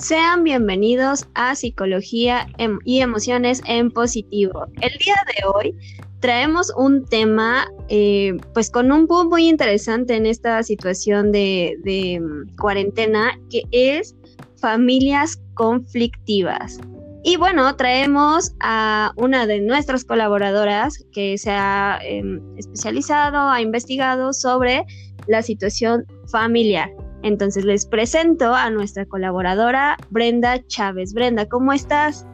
Sean bienvenidos a Psicología em, y Emociones en Positivo. El día de hoy traemos un tema eh, pues con un boom muy interesante en esta situación de, mm, cuarentena que es familias conflictivas. Y bueno, traemos a una de nuestras colaboradoras que se ha em, especializado, ha investigado sobre la situación familiar. Entonces les presento a nuestra colaboradora Brenda Chávez. Brenda, ¿cómo estás?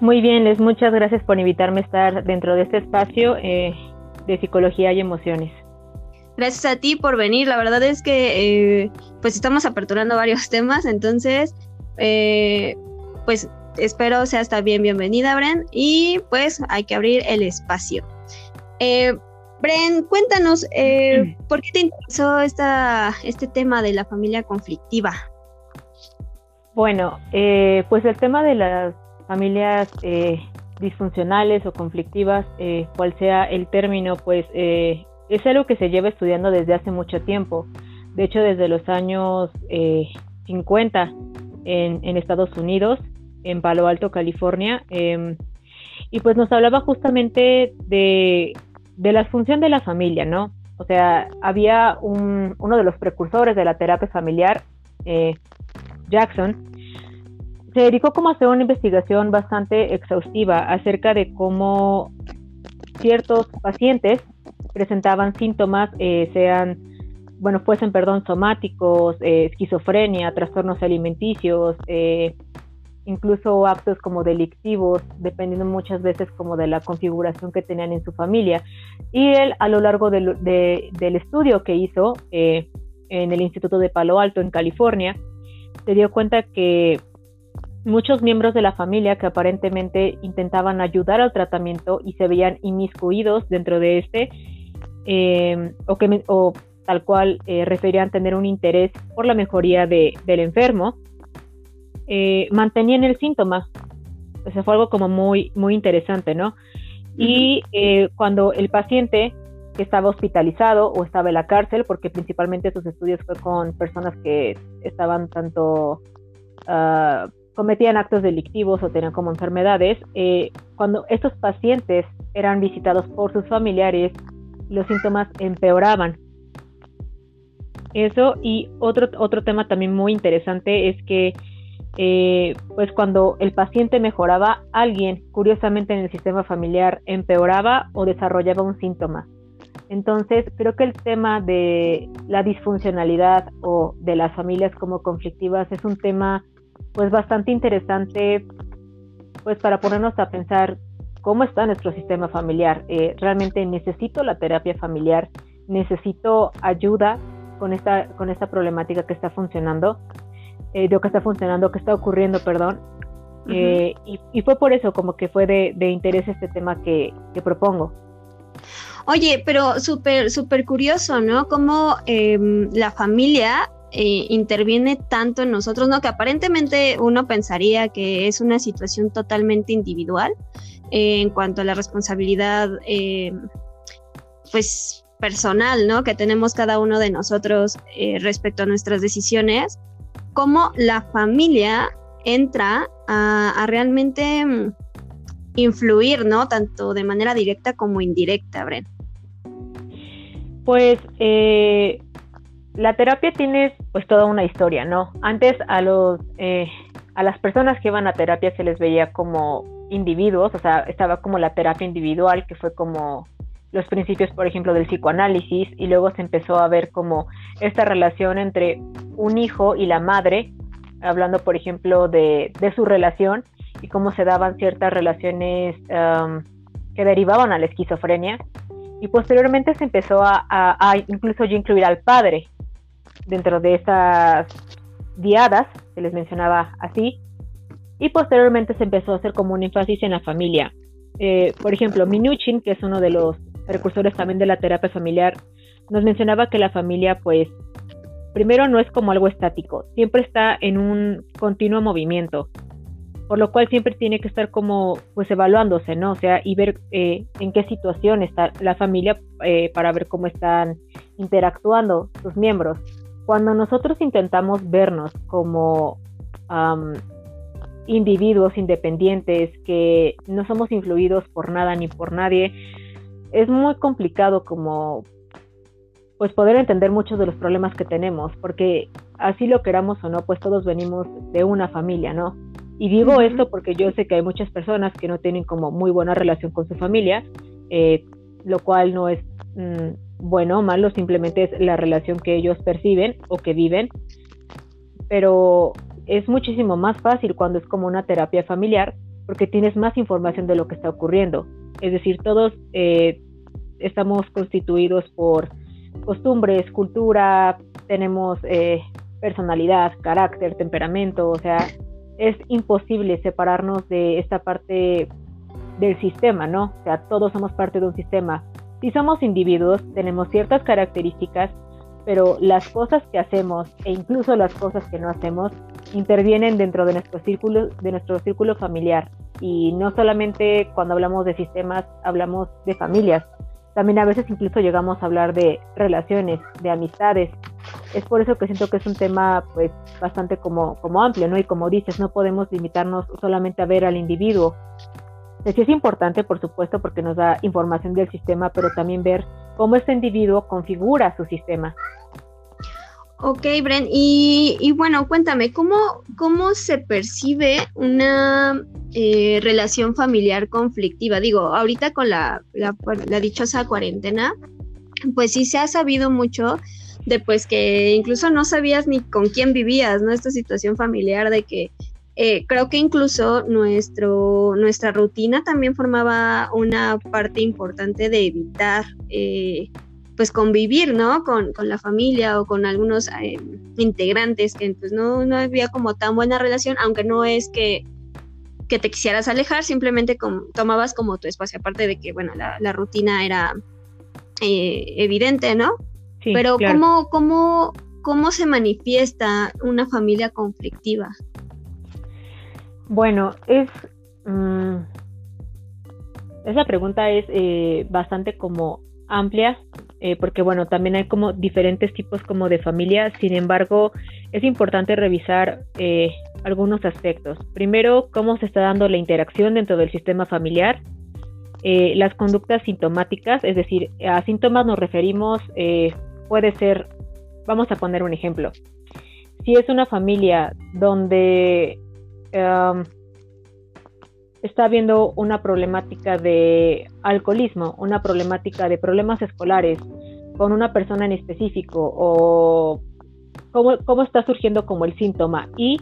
Muy bien, Les, muchas gracias por invitarme a estar dentro de este espacio eh, de psicología y emociones. Gracias a ti por venir. La verdad es que eh, pues estamos aperturando varios temas, entonces eh, pues espero sea hasta bien bienvenida, Bren, y pues hay que abrir el espacio. Bren, cuéntanos, eh, ¿por qué te interesó esta, este tema de la familia conflictiva? Bueno, eh, pues el tema de las familias eh, disfuncionales o conflictivas, cual sea el término, pues es algo que se lleva estudiando desde hace mucho tiempo. De hecho, desde los años 50 en, en, Estados Unidos, en Palo Alto, California. Em, y pues nos hablaba justamente de de la función de la familia, ¿no? O sea, había un, uno de los precursores de la terapia familiar, eh, Jackson, se dedicó como a hacer una investigación bastante exhaustiva acerca de cómo ciertos pacientes presentaban síntomas, eh, sean, bueno, fuesen, perdón, somáticos, eh, esquizofrenia, trastornos alimenticios, incluso actos como delictivos, dependiendo muchas veces como de la configuración que tenían en su familia. Y él a lo largo del estudio que hizo eh, en el Instituto de Palo Alto en California, se dio cuenta que muchos miembros de la familia que aparentemente intentaban ayudar al tratamiento y se veían inmiscuidos dentro de este, eh, o, que, o tal cual eh, referían tener un interés por la mejoría de, del enfermo, eh, mantenían el síntoma. O sea, fue algo como muy, muy interesante, ¿no? Y eh, cuando el paciente que estaba hospitalizado o estaba en la cárcel, porque principalmente sus estudios fue con personas que estaban tanto, uh, cometían actos delictivos o tenían como enfermedades, eh, cuando estos pacientes eran visitados por sus familiares, los síntomas empeoraban. Eso y otro, otro tema también muy interesante es que eh, pues cuando el paciente mejoraba, alguien, curiosamente en el sistema familiar, empeoraba o desarrollaba un síntoma. Entonces, creo que el tema de la disfuncionalidad o de las familias como conflictivas es un tema pues bastante interesante pues para ponernos a pensar cómo está nuestro sistema familiar. Eh, realmente necesito la terapia familiar, necesito ayuda con esta, con esta problemática que está funcionando eh, de lo que está funcionando, que está ocurriendo, perdón. Eh, y, fue por eso como que fue de, interés este tema que, propongo. Oye, pero súper, súper curioso, ¿no? Cómo em, la familia eh, interviene tanto en nosotros, ¿no? Que aparentemente uno pensaría que es una situación totalmente individual en cuanto a la responsabilidad, pues personal, ¿no? Que tenemos cada uno de nosotros respecto a nuestras decisiones, cómo la familia entra a, realmente mm, influir, ¿no? Tanto de manera directa como indirecta, Bren. Pues eh, la terapia tiene pues toda una historia, ¿no? Antes a los eh, a las personas que iban a terapia se les veía como individuos, o sea, estaba como la terapia individual, que fue como los principios, por ejemplo, del psicoanálisis, y luego se empezó a ver como esta relación entre un hijo y la madre, hablando, por ejemplo, de, su relación y cómo se daban ciertas relaciones que derivaban a la esquizofrenia. Y posteriormente se empezó a, incluso incluir al padre dentro de esas diadas, que les mencionaba así, y posteriormente se empezó a hacer como un énfasis en la familia. Eh, por ejemplo, Minuchin, que es uno de los precursores también de la terapia familiar, nos mencionaba que la familia, pues, primero no es como algo estático, siempre está en un continuo movimiento, por lo cual siempre tiene que estar como, pues, evaluándose, ¿no? O sea, y ver eh, en qué situación está la familia eh, para ver cómo están interactuando sus miembros. Cuando nosotros intentamos vernos como individuos independientes, que no somos influidos por nada ni por nadie, es muy complicado como pues poder entender muchos de los problemas que tenemos, porque así lo queramos o no, pues todos venimos de una familia, ¿no? Y digo esto porque yo sé que hay muchas personas que no tienen como muy buena relación con su familia, eh, lo cual no es mm, bueno o malo, simplemente es la relación que ellos perciben o que viven, pero es muchísimo más fácil cuando es como una terapia familiar porque tienes más información de lo que está ocurriendo. Es decir, todos eh, estamos constituidos por costumbres, cultura, tenemos eh, personalidad, carácter, temperamento, o sea, es imposible separarnos de esta parte del sistema, ¿no? O sea, todos somos parte de un sistema. Si somos individuos, tenemos ciertas características, pero las cosas que hacemos e incluso las cosas que no hacemos intervienen dentro de nuestro círculo, de nuestro círculo familiar. Y no solamente cuando hablamos de sistemas, hablamos de familias. También a veces incluso llegamos a hablar de relaciones, de amistades. Es por eso que siento que es un tema pues bastante como, como amplio, ¿no? Y como dices, no podemos limitarnos solamente a ver al individuo. Sí es importante, por supuesto, porque nos da información del sistema, pero también ver cómo este individuo configura su sistema. Ok, Bren, y, bueno, cuéntame, ¿cómo, ¿cómo se percibe una eh, relación familiar conflictiva? Digo, ahorita con la, la, dichosa cuarentena, pues sí se ha sabido mucho de pues que incluso no sabías ni con quién vivías, ¿no? Esta situación familiar de que eh, creo que incluso nuestro, nuestra rutina también formaba una parte importante de evitar eh, pues convivir, ¿no? Con, la familia o con algunos eh, integrantes que pues no, no había como tan buena relación, aunque no es que, que te quisieras alejar, simplemente tomabas como tu espacio, aparte de que, bueno, la, rutina era eh, evidente, ¿no? Sí, Pero ¿cómo, cómo, ¿cómo se manifiesta una familia conflictiva? Bueno, es... Mm, esa pregunta es eh, bastante como amplia eh, porque bueno, también hay como diferentes tipos como de familia, sin embargo, es importante revisar eh, algunos aspectos. Primero, cómo se está dando la interacción dentro del sistema familiar, eh, las conductas sintomáticas, es decir, a síntomas nos referimos, puede ser, vamos a poner un ejemplo, si es una familia donde está habiendo una problemática de alcoholismo, una problemática de problemas escolares con una persona en específico o cómo, está surgiendo como el síntoma y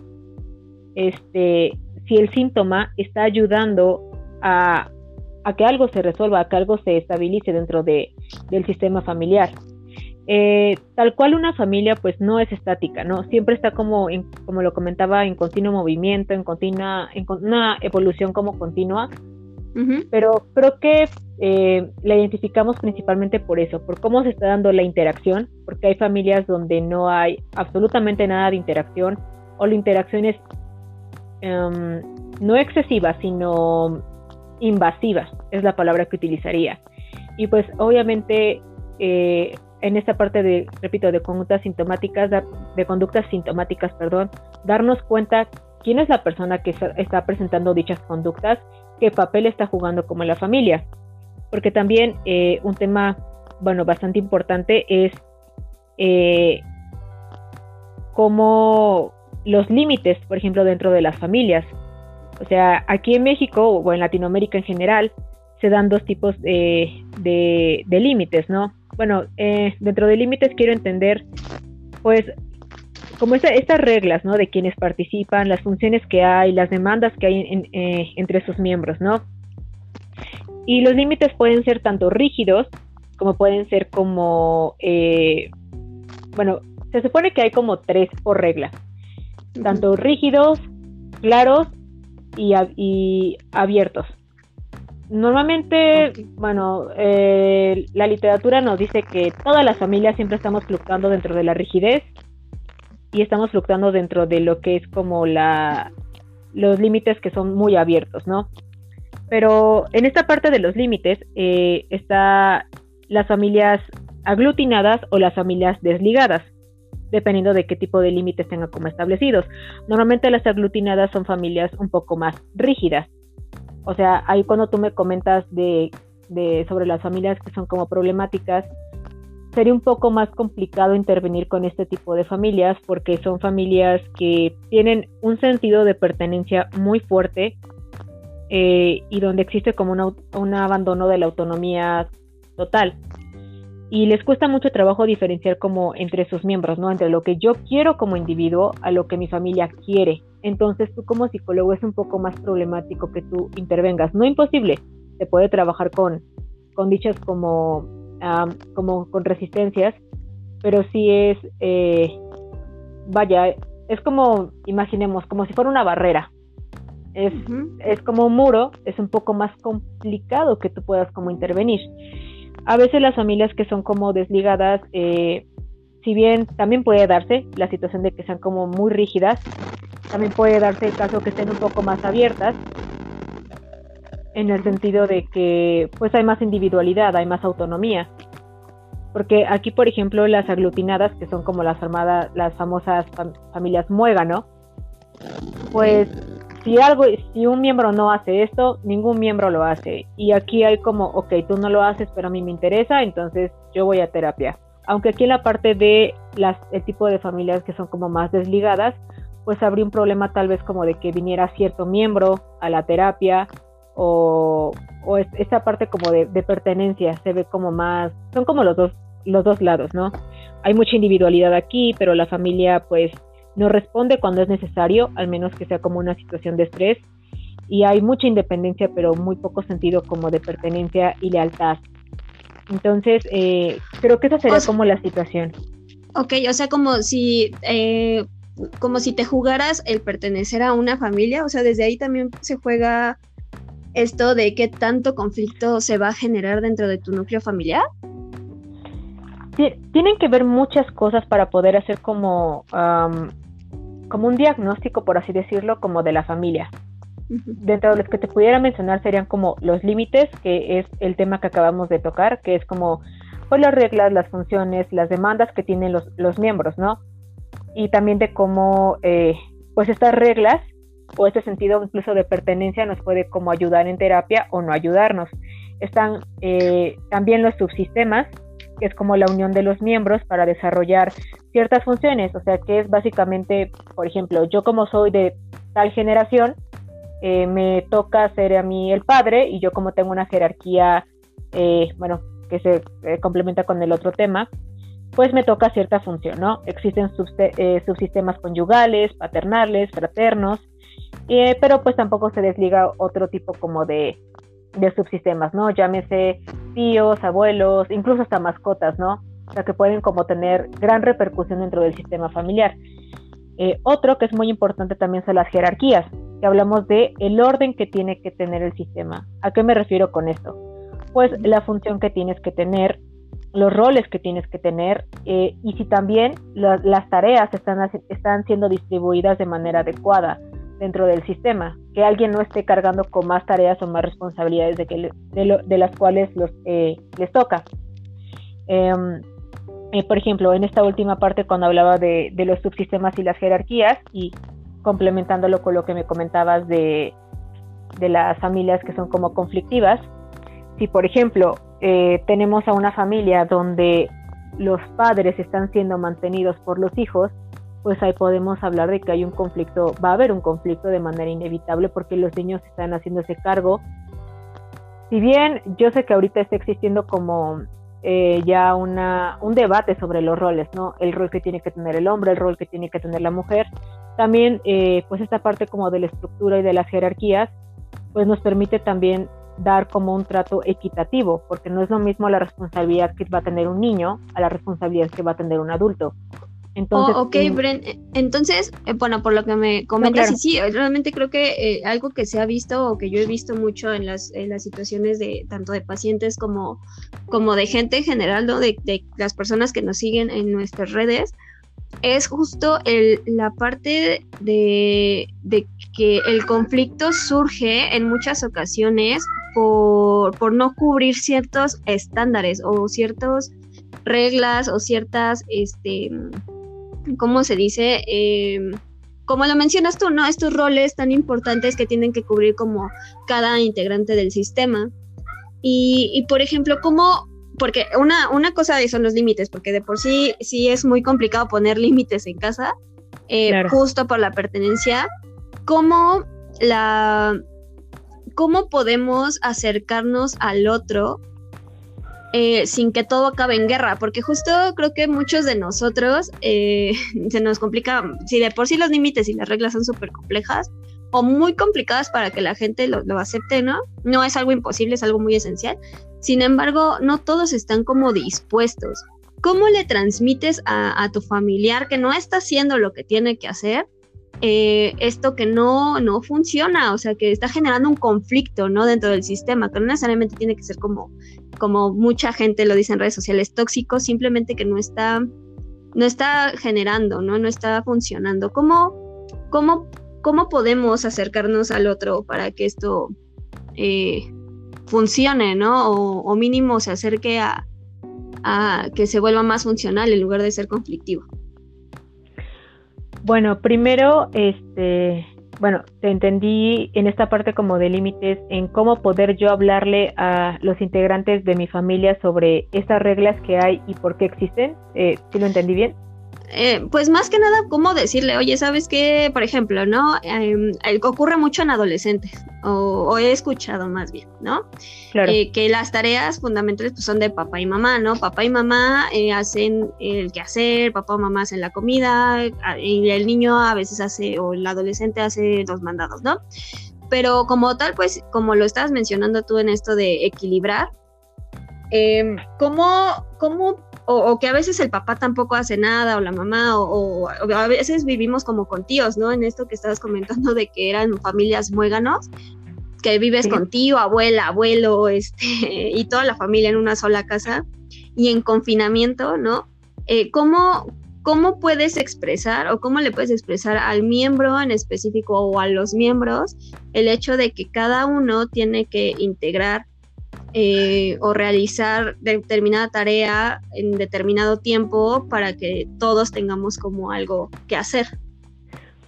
este, si el síntoma está ayudando a, que algo se resuelva, a que algo se estabilice dentro de, del sistema familiar. Eh, tal cual una familia pues no es estática, ¿no? Siempre está como, como lo comentaba, en continuo movimiento, en continua, en una evolución como continua, pero creo que eh, la identificamos principalmente por eso, por cómo se está dando la interacción, porque hay familias donde no hay absolutamente nada de interacción o la interacción es em, no excesiva, sino invasiva, es la palabra que utilizaría. Y pues obviamente eh, en esta parte de, repito, de conductas sintomáticas, de conductas sintomáticas, perdón, darnos cuenta quién es la persona que está presentando dichas conductas, qué papel está jugando como la familia. Porque también eh, un tema, bueno, bastante importante es eh, cómo los límites, por ejemplo, dentro de las familias. O sea, aquí en México o en Latinoamérica en general, se dan dos tipos de, de límites, ¿no? Bueno, eh, dentro de límites quiero entender, pues, como estas reglas, ¿no? De quienes participan, las funciones que hay, las demandas que hay eh, entre sus miembros, ¿no? Y los límites pueden ser tanto rígidos como pueden ser como, eh, bueno, se supone que hay como tres por regla, tanto rígidos, claros y, y abiertos. Normalmente, bueno, eh, la literatura nos dice que todas las familias siempre estamos fluctuando dentro de la rigidez y estamos fluctuando dentro de lo que es como la los límites que son muy abiertos, ¿no? Pero en esta parte de los límites eh, está las familias aglutinadas o las familias desligadas. dependiendo de qué tipo de límites tengan como establecidos. Normalmente las aglutinadas son familias un poco más rígidas. O sea, ahí cuando tú me comentas de, de sobre las familias que son como problemáticas, sería un poco más complicado intervenir con este tipo de familias porque son familias que tienen un sentido de pertenencia muy fuerte eh, y donde existe como un abandono de la autonomía total. Y les cuesta mucho trabajo diferenciar como entre sus miembros, ¿no? Entre lo que yo quiero como individuo a lo que mi familia quiere. Entonces tú como psicólogo es un poco más problemático que tú intervengas. No imposible, se puede trabajar con, con dichas como como con resistencias, pero sí es, eh, vaya, es como, imaginemos, como si fuera una barrera. Es, es como un muro, es un poco más complicado que tú puedas como intervenir. A veces las familias que son como desligadas, eh, si bien también puede darse la situación de que sean como muy rígidas, también puede darse el caso que estén un poco más abiertas, en el sentido de que pues hay más individualidad, hay más autonomía. Porque aquí, por ejemplo, las aglutinadas, que son como las armadas, las famosas familias muégano, pues si algo, si un miembro no hace esto, ningún miembro lo hace. Y aquí hay como, ok, tú no lo haces, pero a mí me interesa, entonces yo voy a terapia. Aunque aquí en la parte de las, el tipo de familias que son como más desligadas, pues habría un problema tal vez como de que viniera cierto miembro a la terapia o, o esa parte como de, pertenencia se ve como más, son como los dos, los dos lados, ¿no? Hay mucha individualidad aquí, pero la familia pues no responde cuando es necesario, al menos que sea como una situación de estrés, y hay mucha independencia, pero muy poco sentido como de pertenencia y lealtad. Entonces, eh, creo que esa sería como la situación. Ok, o sea, como si, eh, como si te jugaras el pertenecer a una familia, o sea, desde ahí también se juega esto de qué tanto conflicto se va a generar dentro de tu núcleo familiar? Tienen que ver muchas cosas para poder hacer como, como un diagnóstico, por así decirlo, como de la familia. Dentro de los que te pudiera mencionar serían como los límites, que es el tema que acabamos de tocar, que es como pues, las reglas, las funciones, las demandas que tienen los, los miembros, ¿no? Y también de cómo, eh, pues estas reglas o este sentido incluso de pertenencia nos puede como ayudar en terapia o no ayudarnos. Están eh, también los subsistemas, que es como la unión de los miembros para desarrollar ciertas funciones, o sea que es básicamente, por ejemplo, yo como soy de tal generación, eh, me toca ser a mí el padre y yo como tengo una jerarquía, eh, bueno, que se complementa con el otro tema, pues me toca cierta función, ¿no? Existen subsistemas conyugales, paternales, fraternos, eh, pero pues tampoco se desliga otro tipo como de, subsistemas, ¿no? Llámese tíos, abuelos, incluso hasta mascotas, ¿no? O sea, que pueden como tener gran repercusión dentro del sistema familiar. Eh, otro que es muy importante también son las jerarquías, que hablamos de el orden que tiene que tener el sistema. ¿A qué me refiero con esto? Pues la función que tienes que tener, los roles que tienes que tener eh, y si también las tareas están, están siendo distribuidas de manera adecuada dentro del sistema, que alguien no esté cargando con más tareas o más responsabilidades de, que de, las cuales los, eh, les toca. Em, eh, por ejemplo, en esta última parte cuando hablaba de, los subsistemas y las jerarquías y complementándolo con lo que me comentabas de, de las familias que son como conflictivas, si por ejemplo eh, tenemos a una familia donde los padres están siendo mantenidos por los hijos, pues ahí podemos hablar de que hay un conflicto, va a haber un conflicto de manera inevitable porque los niños están haciendo ese cargo. Si bien yo sé que ahorita está existiendo como eh, ya una, un debate sobre los roles, ¿no? El rol que tiene que tener el hombre, el rol que tiene que tener la mujer. También, eh, pues esta parte como de la estructura y de las jerarquías, pues nos permite también dar como un trato equitativo, porque no es lo mismo la responsabilidad que va a tener un niño a la responsabilidad que va a tener un adulto. Entonces, oh, ok, Bren, eh, entonces, eh, bueno, por lo que me comentas, sí, sí, realmente creo que eh, algo que se ha visto o que yo he visto mucho en las, en las situaciones de tanto de pacientes como, como de gente en general, ¿no? De, de las personas que nos siguen en nuestras redes, es justo el, la parte de, de, que el conflicto surge en muchas ocasiones por, por no cubrir ciertos estándares o ciertas reglas o ciertas, este ¿cómo se dice? Eh, como lo mencionas tú, ¿no? Estos roles tan importantes que tienen que cubrir como cada integrante del sistema. Y, por ejemplo, ¿cómo porque una, una cosa son los límites, porque de por sí sí es muy complicado poner límites en casa, eh, justo por la pertenencia. ¿Cómo la cómo podemos acercarnos al otro eh, sin que todo acabe en guerra, porque justo creo que muchos de nosotros eh, se nos complica, si de por sí los límites y las reglas son súper complejas o muy complicadas para que la gente lo, acepte, ¿no? No es algo imposible, es algo muy esencial. Sin embargo, no todos están como dispuestos. ¿Cómo le transmites a, tu familiar que no está haciendo lo que tiene que hacer eh, esto que no, no funciona, o sea, que está generando un conflicto, ¿no? Dentro del sistema, que no necesariamente tiene que ser como, como mucha gente lo dice en redes sociales, tóxico, simplemente que no está, no está generando, ¿no? No está funcionando. ¿Cómo, cómo, cómo podemos acercarnos al otro para que esto eh, funcione, ¿no? O, mínimo se acerque a, a que se vuelva más funcional en lugar de ser conflictivo. Bueno, primero, este, bueno, te entendí en esta parte como de límites, en cómo poder yo hablarle a los integrantes de mi familia sobre estas reglas que hay y por qué existen. Eh, ¿Sí lo entendí bien? Eh, pues más que nada, ¿cómo decirle, oye, sabes qué, por ejemplo, ¿no? Eh, ocurre mucho en adolescentes, o, he escuchado más bien, ¿no? Claro. Eh, que las tareas fundamentales pues, son de papá y mamá, ¿no? Papá y mamá eh, hacen el quehacer, papá o mamá hacen la comida, y el niño a veces hace, o el adolescente hace los mandados, ¿no? Pero como tal, pues, como lo estabas mencionando tú en esto de equilibrar, ¿cómo, ¿cómo o, que a veces el papá tampoco hace nada, o la mamá, o, a veces vivimos como con tíos, ¿no? En esto que estabas comentando de que eran familias muéganos, que vives con tío, abuela, abuelo, este, y toda la familia en una sola casa, y en confinamiento, ¿no? Eh, ¿cómo, ¿Cómo puedes expresar o cómo le puedes expresar al miembro en específico o a los miembros el hecho de que cada uno tiene que integrar eh, o realizar determinada tarea en determinado tiempo para que todos tengamos como algo que hacer.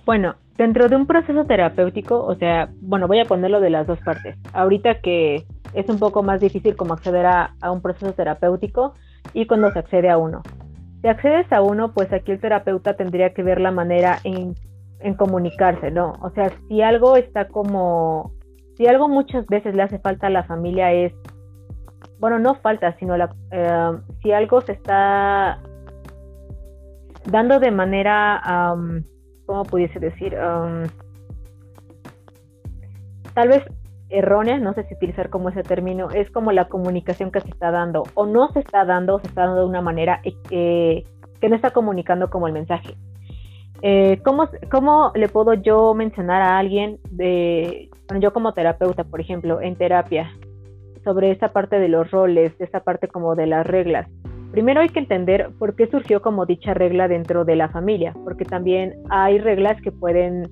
Bueno, dentro de un proceso terapéutico, o sea, bueno, voy a ponerlo de las dos partes. Ahorita que es un poco más difícil como acceder a, un proceso terapéutico y cuando se accede a uno. Si accedes a uno, pues aquí el terapeuta tendría que ver la manera en, en comunicarse, ¿no? O sea, si algo está como, si algo muchas veces le hace falta a la familia es bueno, no falta, sino la, eh, si algo se está dando de manera, ¿cómo pudiese decir? tal vez errónea, no sé si utilizar como ese término, es como la comunicación que se está dando, o no se está dando, se está dando de una manera eh, que no está comunicando como el mensaje. Eh, ¿cómo, ¿Cómo le puedo yo mencionar a alguien de, bueno, yo como terapeuta, por ejemplo, en terapia, sobre esa parte de los roles, de esa parte como de las reglas. Primero hay que entender por qué surgió como dicha regla dentro de la familia, porque también hay reglas que pueden,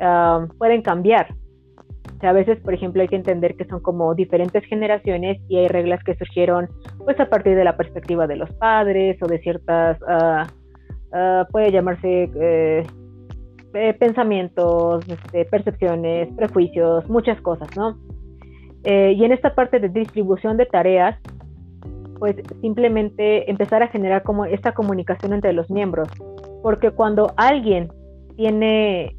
ah, pueden cambiar. a veces, por ejemplo, hay que entender que son como diferentes generaciones y hay reglas que surgieron pues a partir de la perspectiva de los padres o de ciertas, uh, puede llamarse eh, eh, pensamientos, este, percepciones, prejuicios, muchas cosas, ¿no? Eh, y en esta parte de distribución de tareas, pues simplemente empezar a generar como esta comunicación entre los miembros. Porque cuando alguien tiene,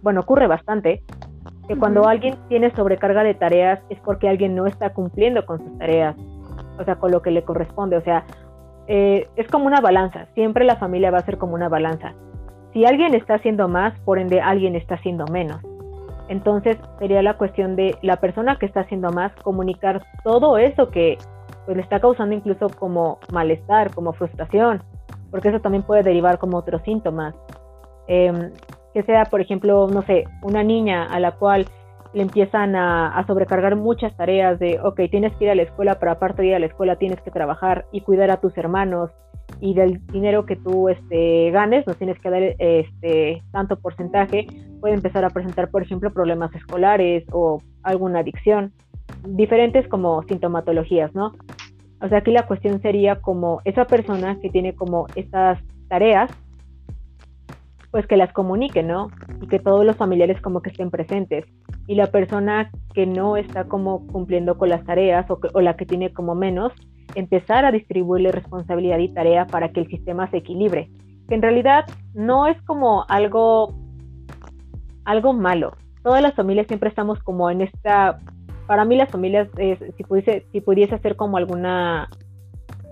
bueno, ocurre bastante, que cuando alguien tiene sobrecarga de tareas es porque alguien no está cumpliendo con sus tareas, o sea, con lo que le corresponde. O sea, eh, es como una balanza, siempre la familia va a ser como una balanza. Si alguien está haciendo más, por ende alguien está haciendo menos. Entonces sería la cuestión de la persona que está haciendo más comunicar todo eso que pues, le está causando incluso como malestar, como frustración, porque eso también puede derivar como otros síntomas. Em, que sea, por ejemplo, no sé, una niña a la cual le empiezan a, sobrecargar muchas tareas de, ok, tienes que ir a la escuela, pero aparte de ir a la escuela tienes que trabajar y cuidar a tus hermanos y del dinero que tú este, ganes, no tienes que dar este, tanto porcentaje, puede empezar a presentar, por ejemplo, problemas escolares o alguna adicción, diferentes como sintomatologías, ¿no? O sea, aquí la cuestión sería como esa persona que tiene como estas tareas, pues que las comunique, ¿no? Y que todos los familiares como que estén presentes. Y la persona que no está como cumpliendo con las tareas o, o la que tiene como menos, empezar a distribuirle responsabilidad y tarea para que el sistema se equilibre. Que en realidad no es como algo, algo malo. Todas las familias siempre estamos como en esta, para mí las familias, si, pudiese, si pudiese hacer como alguna,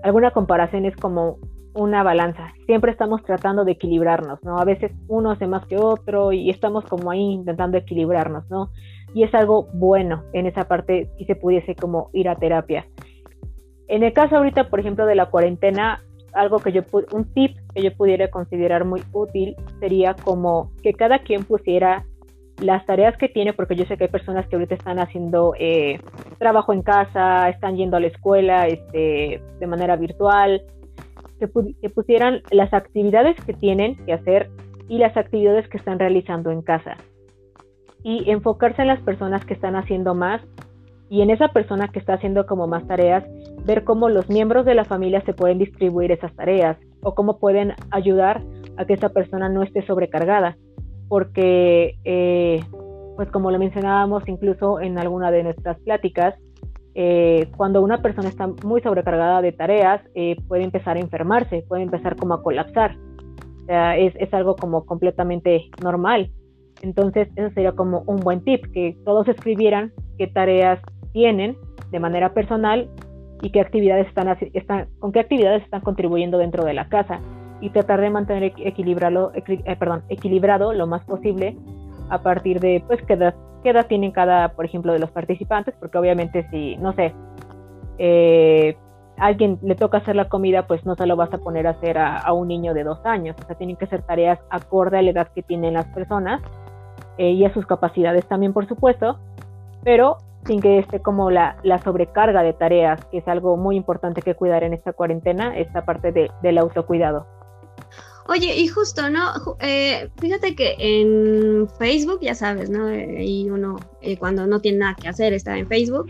alguna comparación, es como una balanza. Siempre estamos tratando de equilibrarnos, ¿no? A veces uno hace más que otro y estamos como ahí intentando equilibrarnos, ¿no? Y es algo bueno en esa parte si se pudiese como ir a terapia. En el caso ahorita, por ejemplo, de la cuarentena, algo que yo, un tip que yo pudiera considerar muy útil sería como que cada quien pusiera las tareas que tiene, porque yo sé que hay personas que ahorita están haciendo eh, trabajo en casa, están yendo a la escuela este, de manera virtual, que, que pusieran las actividades que tienen que hacer y las actividades que están realizando en casa. Y enfocarse en las personas que están haciendo más y en esa persona que está haciendo como más tareas, ver cómo los miembros de la familia se pueden distribuir esas tareas o cómo pueden ayudar a que esa persona no esté sobrecargada. Porque, eh, pues como lo mencionábamos incluso en alguna de nuestras pláticas, eh, cuando una persona está muy sobrecargada de tareas, eh, puede empezar a enfermarse, puede empezar como a colapsar. Es, es algo como completamente normal. Entonces, eso sería como un buen tip, que todos escribieran qué tareas tienen de manera personal y qué actividades están, están con qué actividades están contribuyendo dentro de la casa y tratar de mantener equilibrado, eh, perdón, equilibrado lo más posible a partir de pues qué edad, qué edad tienen cada, por ejemplo, de los participantes, porque obviamente si, no sé, eh, alguien le toca hacer la comida, pues no se lo vas a poner a hacer a, un niño de dos años, o sea, tienen que ser tareas acorde a la edad que tienen las personas eh, y a sus capacidades también, por supuesto, pero sin que esté como la, la, sobrecarga de tareas, que es algo muy importante que cuidar en esta cuarentena, esta parte de, del autocuidado. Oye, y justo, ¿no? Eh, fíjate que en Facebook, ya sabes, ¿no? Y uno eh, cuando no tiene nada que hacer está en Facebook.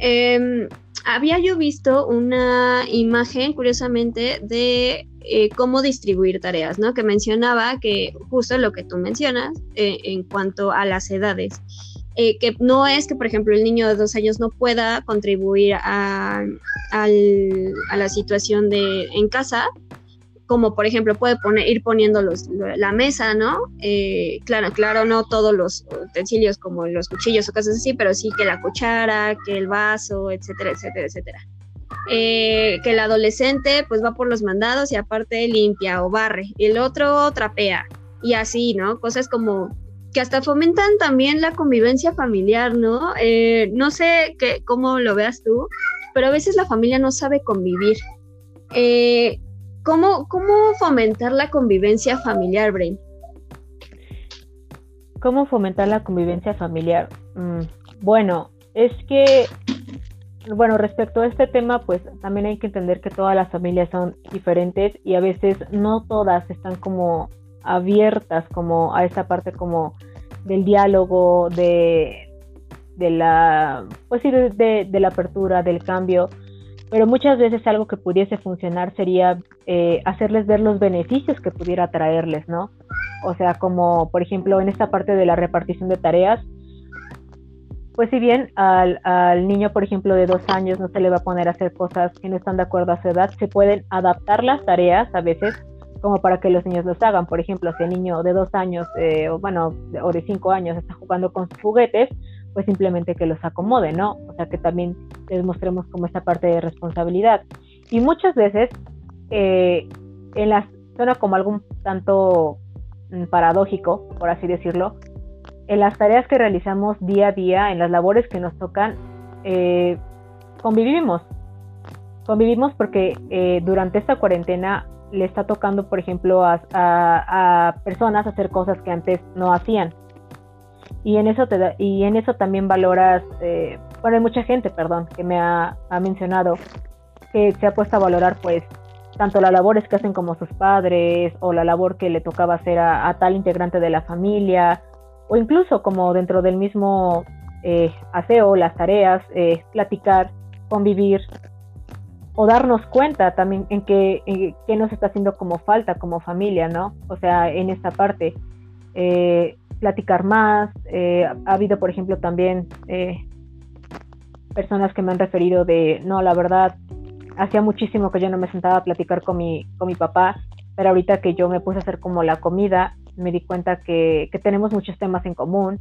Eh, había yo visto una imagen, curiosamente, de eh, cómo distribuir tareas, ¿no? Que mencionaba que justo lo que tú mencionas eh, en cuanto a las edades. Eh, que no es que, por ejemplo, el niño de dos años no pueda contribuir a, la situación de en casa, como por ejemplo puede poner, ir poniendo los, la mesa, ¿no? Eh, claro, claro, no todos los utensilios como los cuchillos o cosas así, pero sí que la cuchara, que el vaso, etcétera, etcétera, etcétera. Eh, que el adolescente pues va por los mandados y aparte limpia o barre, el otro trapea, y así, ¿no? Cosas como que hasta fomentan también la convivencia familiar, ¿no? Eh, no sé qué, cómo lo veas tú, pero a veces la familia no sabe convivir. Eh, ¿cómo, ¿Cómo fomentar la convivencia familiar, Brain? ¿Cómo fomentar la convivencia familiar? Mm, bueno, es que, bueno, respecto a este tema, pues también hay que entender que todas las familias son diferentes y a veces no todas están como abiertas como a esa parte como del diálogo, de, de la, pues sí, de, de, la apertura, del cambio, pero muchas veces algo que pudiese funcionar sería eh, hacerles ver los beneficios que pudiera traerles, ¿no? O sea, como por ejemplo en esta parte de la repartición de tareas, pues si bien al, al, niño, por ejemplo, de dos años no se le va a poner a hacer cosas que no están de acuerdo a su edad, se pueden adaptar las tareas a veces como para que los niños los hagan. Por ejemplo, si el niño de dos años, eh, o bueno, o de cinco años está jugando con sus juguetes, pues simplemente que los acomode, ¿no? O sea, que también les mostremos como esta parte de responsabilidad. Y muchas veces, eh, en las, suena como algún tanto mm, paradójico, por así decirlo, en las tareas que realizamos día a día, en las labores que nos tocan, eh, convivimos. Convivimos porque durante esta cuarentena le está tocando, por ejemplo, a, a, personas hacer cosas que antes no hacían. Y en eso, te y en eso también valoras, eh, bueno, hay mucha gente, perdón, que me ha, ha, mencionado que se ha puesto a valorar, pues, tanto las labores que hacen como sus padres, o la labor que le tocaba hacer a, tal integrante de la familia, o incluso como dentro del mismo eh, aseo, las tareas, eh, platicar, convivir, o darnos cuenta también en qué, en nos está haciendo como falta como familia, ¿no? O sea, en esta parte, eh, platicar más. Eh, ha habido, por ejemplo, también eh, personas que me han referido de, no, la verdad, hacía muchísimo que yo no me sentaba a platicar con mi, con mi papá, pero ahorita que yo me puse a hacer como la comida, me di cuenta que, que tenemos muchos temas en común,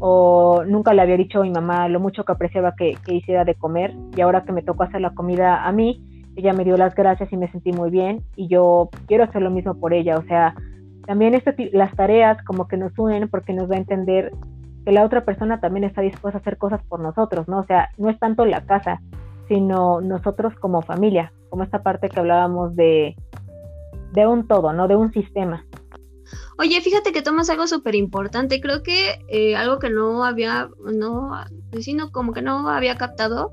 o nunca le había dicho a mi mamá lo mucho que apreciaba que, hiciera de comer y ahora que me tocó hacer la comida a mí, ella me dio las gracias y me sentí muy bien y yo quiero hacer lo mismo por ella, o sea, también este, las tareas como que nos unen porque nos va a entender que la otra persona también está dispuesta a hacer cosas por nosotros, ¿no? O sea, no es tanto la casa, sino nosotros como familia, como esta parte que hablábamos de, de un todo, ¿no? De un sistema. Oye, fíjate que tomas algo súper importante. Creo que eh, algo que no había, no, sino como que no había captado,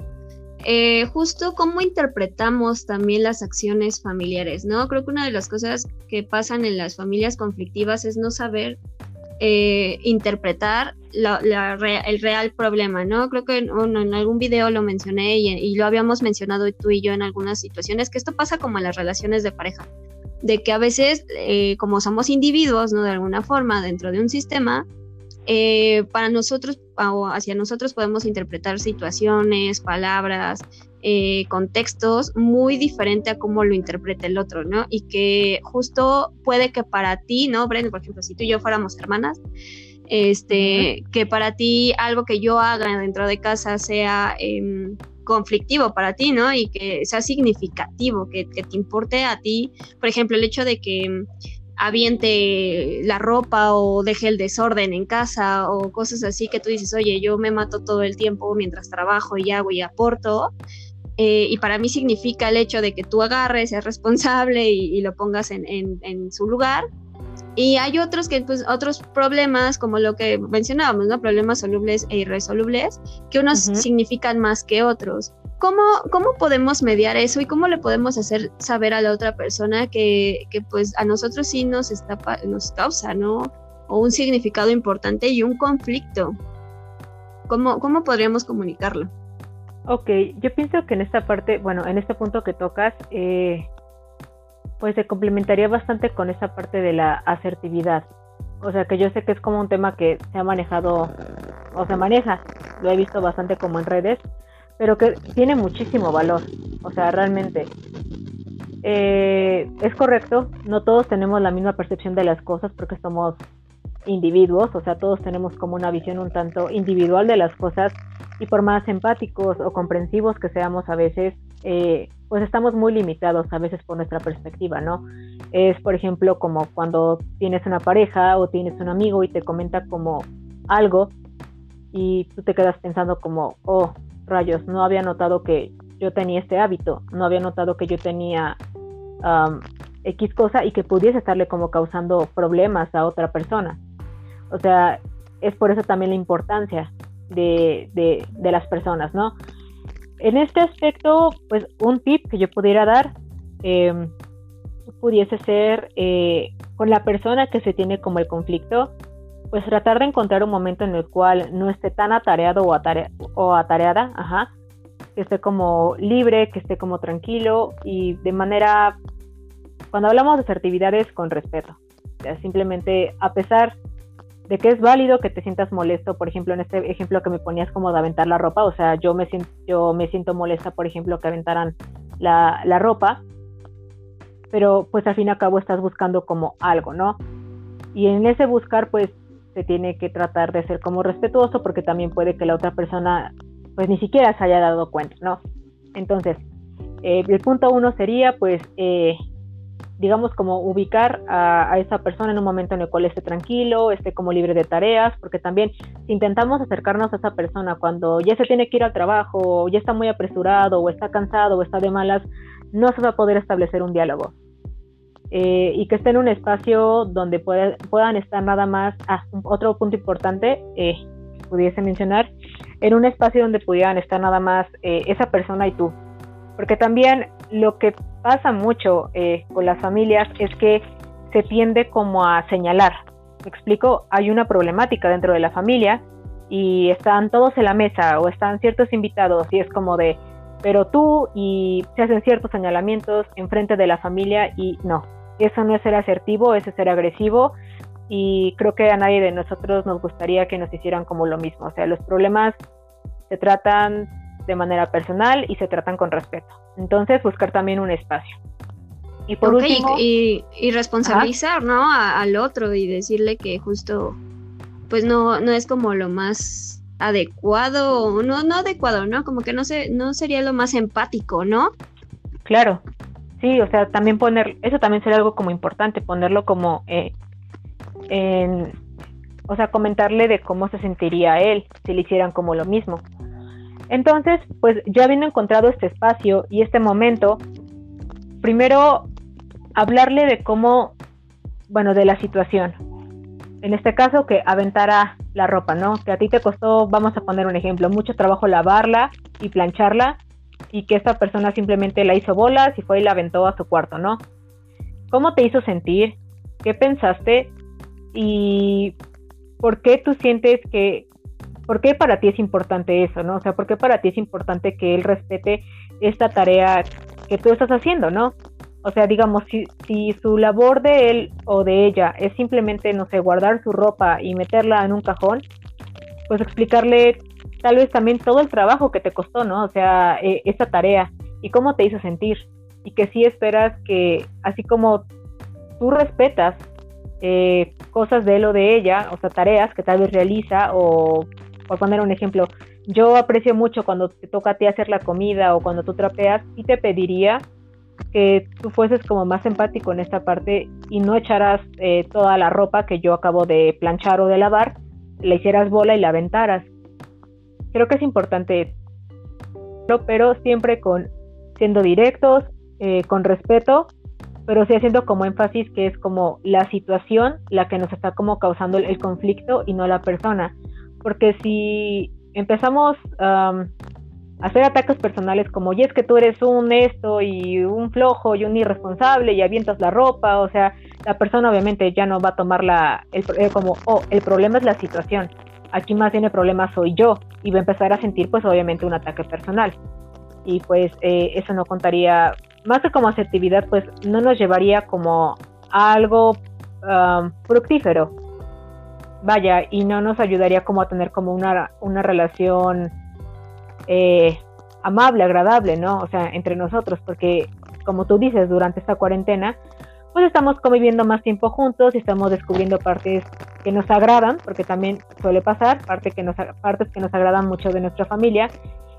eh, justo cómo interpretamos también las acciones familiares, ¿no? Creo que una de las cosas que pasan en las familias conflictivas es no saber eh, interpretar el real problema, ¿no? Creo que en algún video lo mencioné y, y, lo habíamos mencionado tú y yo en algunas situaciones, que esto pasa como en las relaciones de pareja de que a veces, eh, como somos individuos, ¿no? De alguna forma, dentro de un sistema, eh, para nosotros o hacia nosotros podemos interpretar situaciones, palabras, eh, contextos muy diferente a cómo lo interpreta el otro, ¿no? Y que justo puede que para ti, ¿no? Brenda, por ejemplo, si tú y yo fuéramos hermanas, este, que para ti algo que yo haga dentro de casa sea em, conflictivo para ti, ¿no? Y que sea significativo, que, te importe a ti, por ejemplo, el hecho de que mm, aviente la ropa o deje el desorden en casa o cosas así que tú dices, oye, yo me mato todo el tiempo mientras trabajo y hago y aporto. Eh, y para mí significa el hecho de que tú agarres, seas responsable y, lo pongas en, su lugar. Y hay otros que, pues, otros problemas, como lo que mencionábamos, ¿no? Problemas solubles e irresolubles, que unos significan más que otros. ¿Cómo, ¿Cómo podemos mediar eso y cómo le podemos hacer saber a la otra persona que, que pues, a nosotros sí nos, está, nos causa, ¿no? O un significado importante y un conflicto. ¿Cómo, cómo podríamos comunicarlo? Ok, yo pienso que en esta parte, bueno, en este punto que tocas, eh, pues se complementaría bastante con esa parte de la asertividad. O sea que yo sé que es como un tema que se ha manejado o se maneja, lo he visto bastante como en redes, pero que tiene muchísimo valor. O sea, realmente eh, es correcto, no todos tenemos la misma percepción de las cosas porque somos individuos, o sea, todos tenemos como una visión un tanto individual de las cosas y por más empáticos o comprensivos que seamos a veces, eh, pues estamos muy limitados a veces por nuestra perspectiva, ¿no? Es, por ejemplo, como cuando tienes una pareja o tienes un amigo y te comenta como algo y tú te quedas pensando como, oh, rayos, no había notado que yo tenía este hábito, no había notado que yo tenía X cosa y que pudiese estarle como causando problemas a otra persona. O sea, es por eso también la importancia de, de las personas, ¿no? En este aspecto, pues un tip que yo pudiera dar em, pudiese ser eh, con la persona que se tiene como el conflicto, pues tratar de encontrar un momento en el cual no esté tan atareado o, o atareada, ajá, que esté como libre, que esté como tranquilo y de manera, cuando hablamos de asertividades, con respeto. O sea, simplemente a pesar de que es válido que te sientas molesto, por ejemplo, en este ejemplo que me ponías como de aventar la ropa, o sea, yo me siento, yo me siento molesta, por ejemplo, que aventaran la, la ropa, pero pues al fin y al cabo estás buscando como algo, ¿no? Y en ese buscar, pues se tiene que tratar de ser como respetuoso, porque también puede que la otra persona, pues ni siquiera se haya dado cuenta, ¿no? Entonces, eh, el punto uno sería, pues, eh, digamos, como ubicar a, esa persona en un momento en el cual esté tranquilo, esté como libre de tareas, porque también si intentamos acercarnos a esa persona cuando ya se tiene que ir al trabajo, o ya está muy apresurado, o está cansado, o está de malas, no se va a poder establecer un diálogo. Eh, y que esté en un espacio donde puedan estar nada más, ah, otro punto importante, eh, pudiese mencionar, en un espacio donde pudieran estar nada más eh, esa persona y tú. Porque también lo que pasa mucho eh, con las familias es que se tiende como a señalar. ¿Me explico? Hay una problemática dentro de la familia y están todos en la mesa o están ciertos invitados y es como de, pero tú y se hacen ciertos señalamientos en frente de la familia y no, eso no es ser asertivo, eso es ser agresivo y creo que a nadie de nosotros nos gustaría que nos hicieran como lo mismo, o sea, los problemas se tratan de manera personal y se tratan con respeto. Entonces, buscar también un espacio. Y por último, y, responsabilizar, ¿no? al otro y decirle que justo, pues no, no es como lo más adecuado, no, no adecuado, ¿no? Como que no sé, no sería lo más empático, ¿no? Claro, sí, o sea, también poner, eso también sería algo como importante, ponerlo como eh, en, o sea, comentarle de cómo se sentiría él si le hicieran como lo mismo. Entonces, pues yo habiendo encontrado este espacio y este momento, primero hablarle de cómo, bueno, de la situación. En este caso, que aventara la ropa, ¿no? Que a ti te costó, vamos a poner un ejemplo, mucho trabajo lavarla y plancharla y que esta persona simplemente la hizo bolas y fue y la aventó a su cuarto, ¿no? ¿Cómo te hizo sentir? ¿Qué pensaste? ¿Y por qué tú sientes que, por qué para ti es importante eso, ¿no? O sea, ¿por qué para ti es importante que él respete esta tarea que tú estás haciendo, ¿no? O sea, digamos, si, si su labor de él o de ella es simplemente, no sé, guardar su ropa y meterla en un cajón, pues explicarle tal vez también todo el trabajo que te costó, ¿no? O sea, e, esta tarea y cómo te hizo sentir. Y que sí esperas que, así como tú respetas eh, cosas de él o de ella, o sea, tareas que tal vez realiza, o por poner un ejemplo, yo aprecio mucho cuando te toca a ti hacer la comida o cuando tú trapeas y te pediría que tú fueses como más empático en esta parte y no echaras eh, toda la ropa que yo acabo de planchar o de lavar, le hicieras bola y la aventaras. Creo que es importante, pero siempre con siendo directos, eh, con respeto, pero sí haciendo como énfasis que es como la situación la que nos está como causando el, conflicto y no la persona. Porque si empezamos hacer ataques personales como, y es que tú eres un esto y un flojo y un irresponsable y avientas la ropa, o sea, la persona obviamente ya no va a tomar la, el, eh, como, oh, el problema es la situación, aquí más bien el problema soy yo, y va a empezar a sentir pues obviamente un ataque personal. Y pues eh, eso no contaría, más que como asertividad, pues no nos llevaría como a algo um, fructífero. Vaya, y no nos ayudaría como a tener como una, una relación eh, amable, agradable, ¿no? O sea, entre nosotros, porque como tú dices, durante esta cuarentena, pues estamos conviviendo más tiempo juntos y estamos descubriendo partes que nos agradan, porque también suele pasar, parte que nos, partes que nos agradan mucho de nuestra familia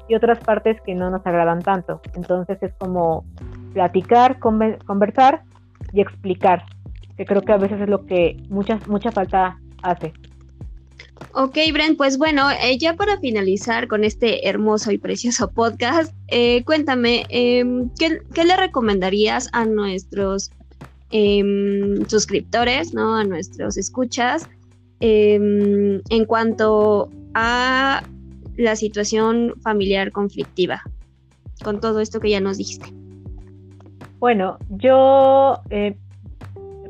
y otras partes que no nos agradan tanto. Entonces es como platicar, conversar y explicar, que creo que a veces es lo que mucha, mucha falta hace. Ok, Brent, pues bueno, eh, ya para finalizar con este hermoso y precioso podcast, eh, cuéntame, em, ¿qué, le recomendarías a nuestros em, suscriptores, ¿no? A nuestros escuchas em, en cuanto a la situación familiar conflictiva, con todo esto que ya nos dijiste. Bueno, yo, eh,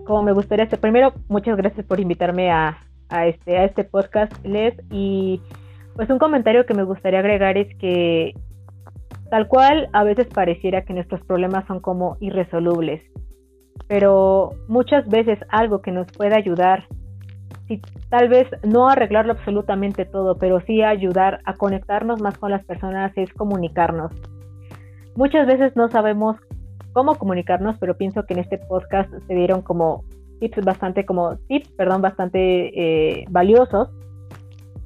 como me gustaría hacer, primero, muchas gracias por invitarme a, este, a este podcast, Les. Y pues un comentario que me gustaría agregar es que tal cual a veces pareciera que nuestros problemas son como irresolubles, pero muchas veces algo que nos puede ayudar, si tal vez no arreglarlo absolutamente todo, pero sí ayudar a conectarnos más con las personas es comunicarnos. Muchas veces no sabemos cómo comunicarnos, pero pienso que en este podcast se dieron como tips bastante como tips, perdón, bastante eh, valiosos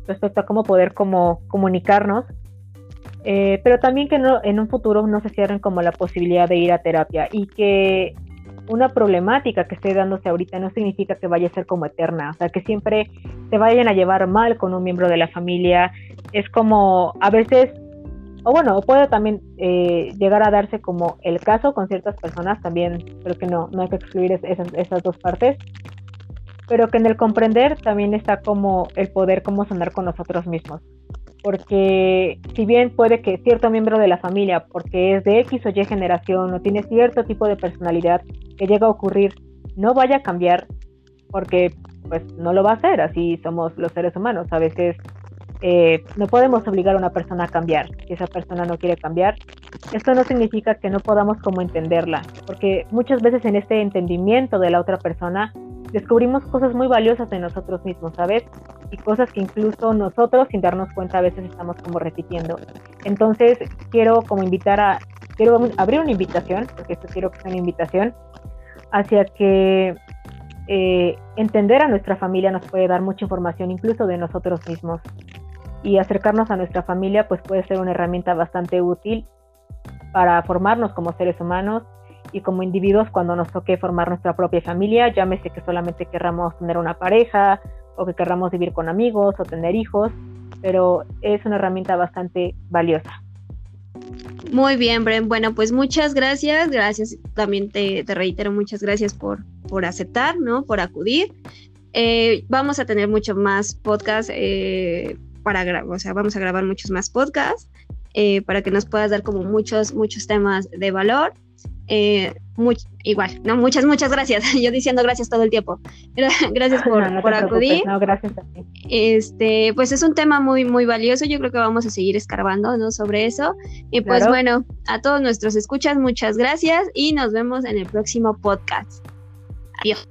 respecto a cómo poder como comunicarnos, eh, pero también que no, en un futuro no se cierren como la posibilidad de ir a terapia y que una problemática que esté dándose ahorita no significa que vaya a ser como eterna, o sea, que siempre se vayan a llevar mal con un miembro de la familia, es como a veces o bueno, puede también eh, llegar a darse como el caso con ciertas personas, también creo que no, no hay que excluir esas, dos partes, pero que en el comprender también está como el poder como sonar con nosotros mismos. Porque si bien puede que cierto miembro de la familia, porque es de X o Y generación o tiene cierto tipo de personalidad que llega a ocurrir, no vaya a cambiar, porque pues no lo va a hacer, así somos los seres humanos, a veces eh, no podemos obligar a una persona a cambiar. Si esa persona no quiere cambiar, esto no significa que no podamos como entenderla, porque muchas veces en este entendimiento de la otra persona descubrimos cosas muy valiosas de nosotros mismos, ¿sabes? Y cosas que incluso nosotros sin darnos cuenta a veces estamos como repitiendo. Entonces quiero como invitar a, quiero abrir una invitación, porque esto quiero que sea una invitación, hacia que eh, entender a nuestra familia nos puede dar mucha información incluso de nosotros mismos. Y acercarnos a nuestra familia pues puede ser una herramienta bastante útil para formarnos como seres humanos y como individuos cuando nos toque formar nuestra propia familia, llámese que solamente querramos tener una pareja o que querramos vivir con amigos o tener hijos, pero es una herramienta bastante valiosa. Muy bien, Bren. Bueno, pues muchas gracias. Gracias, también te, reitero, muchas gracias por, por aceptar, ¿no? Por acudir. Eh, vamos a tener mucho más podcasts eh, para grabar, o sea, vamos a grabar muchos más podcasts eh, para que nos puedas dar como muchos, muchos temas de valor. Eh, igual, no, muchas, muchas gracias. Yo diciendo gracias todo el tiempo. Gracias por, acudir. gracias Este, pues es un tema muy, muy valioso. Yo creo que vamos a seguir escarbando, ¿no? Sobre eso. Y pues bueno, a todos nuestros escuchas, muchas gracias y nos vemos en el próximo podcast. Adiós.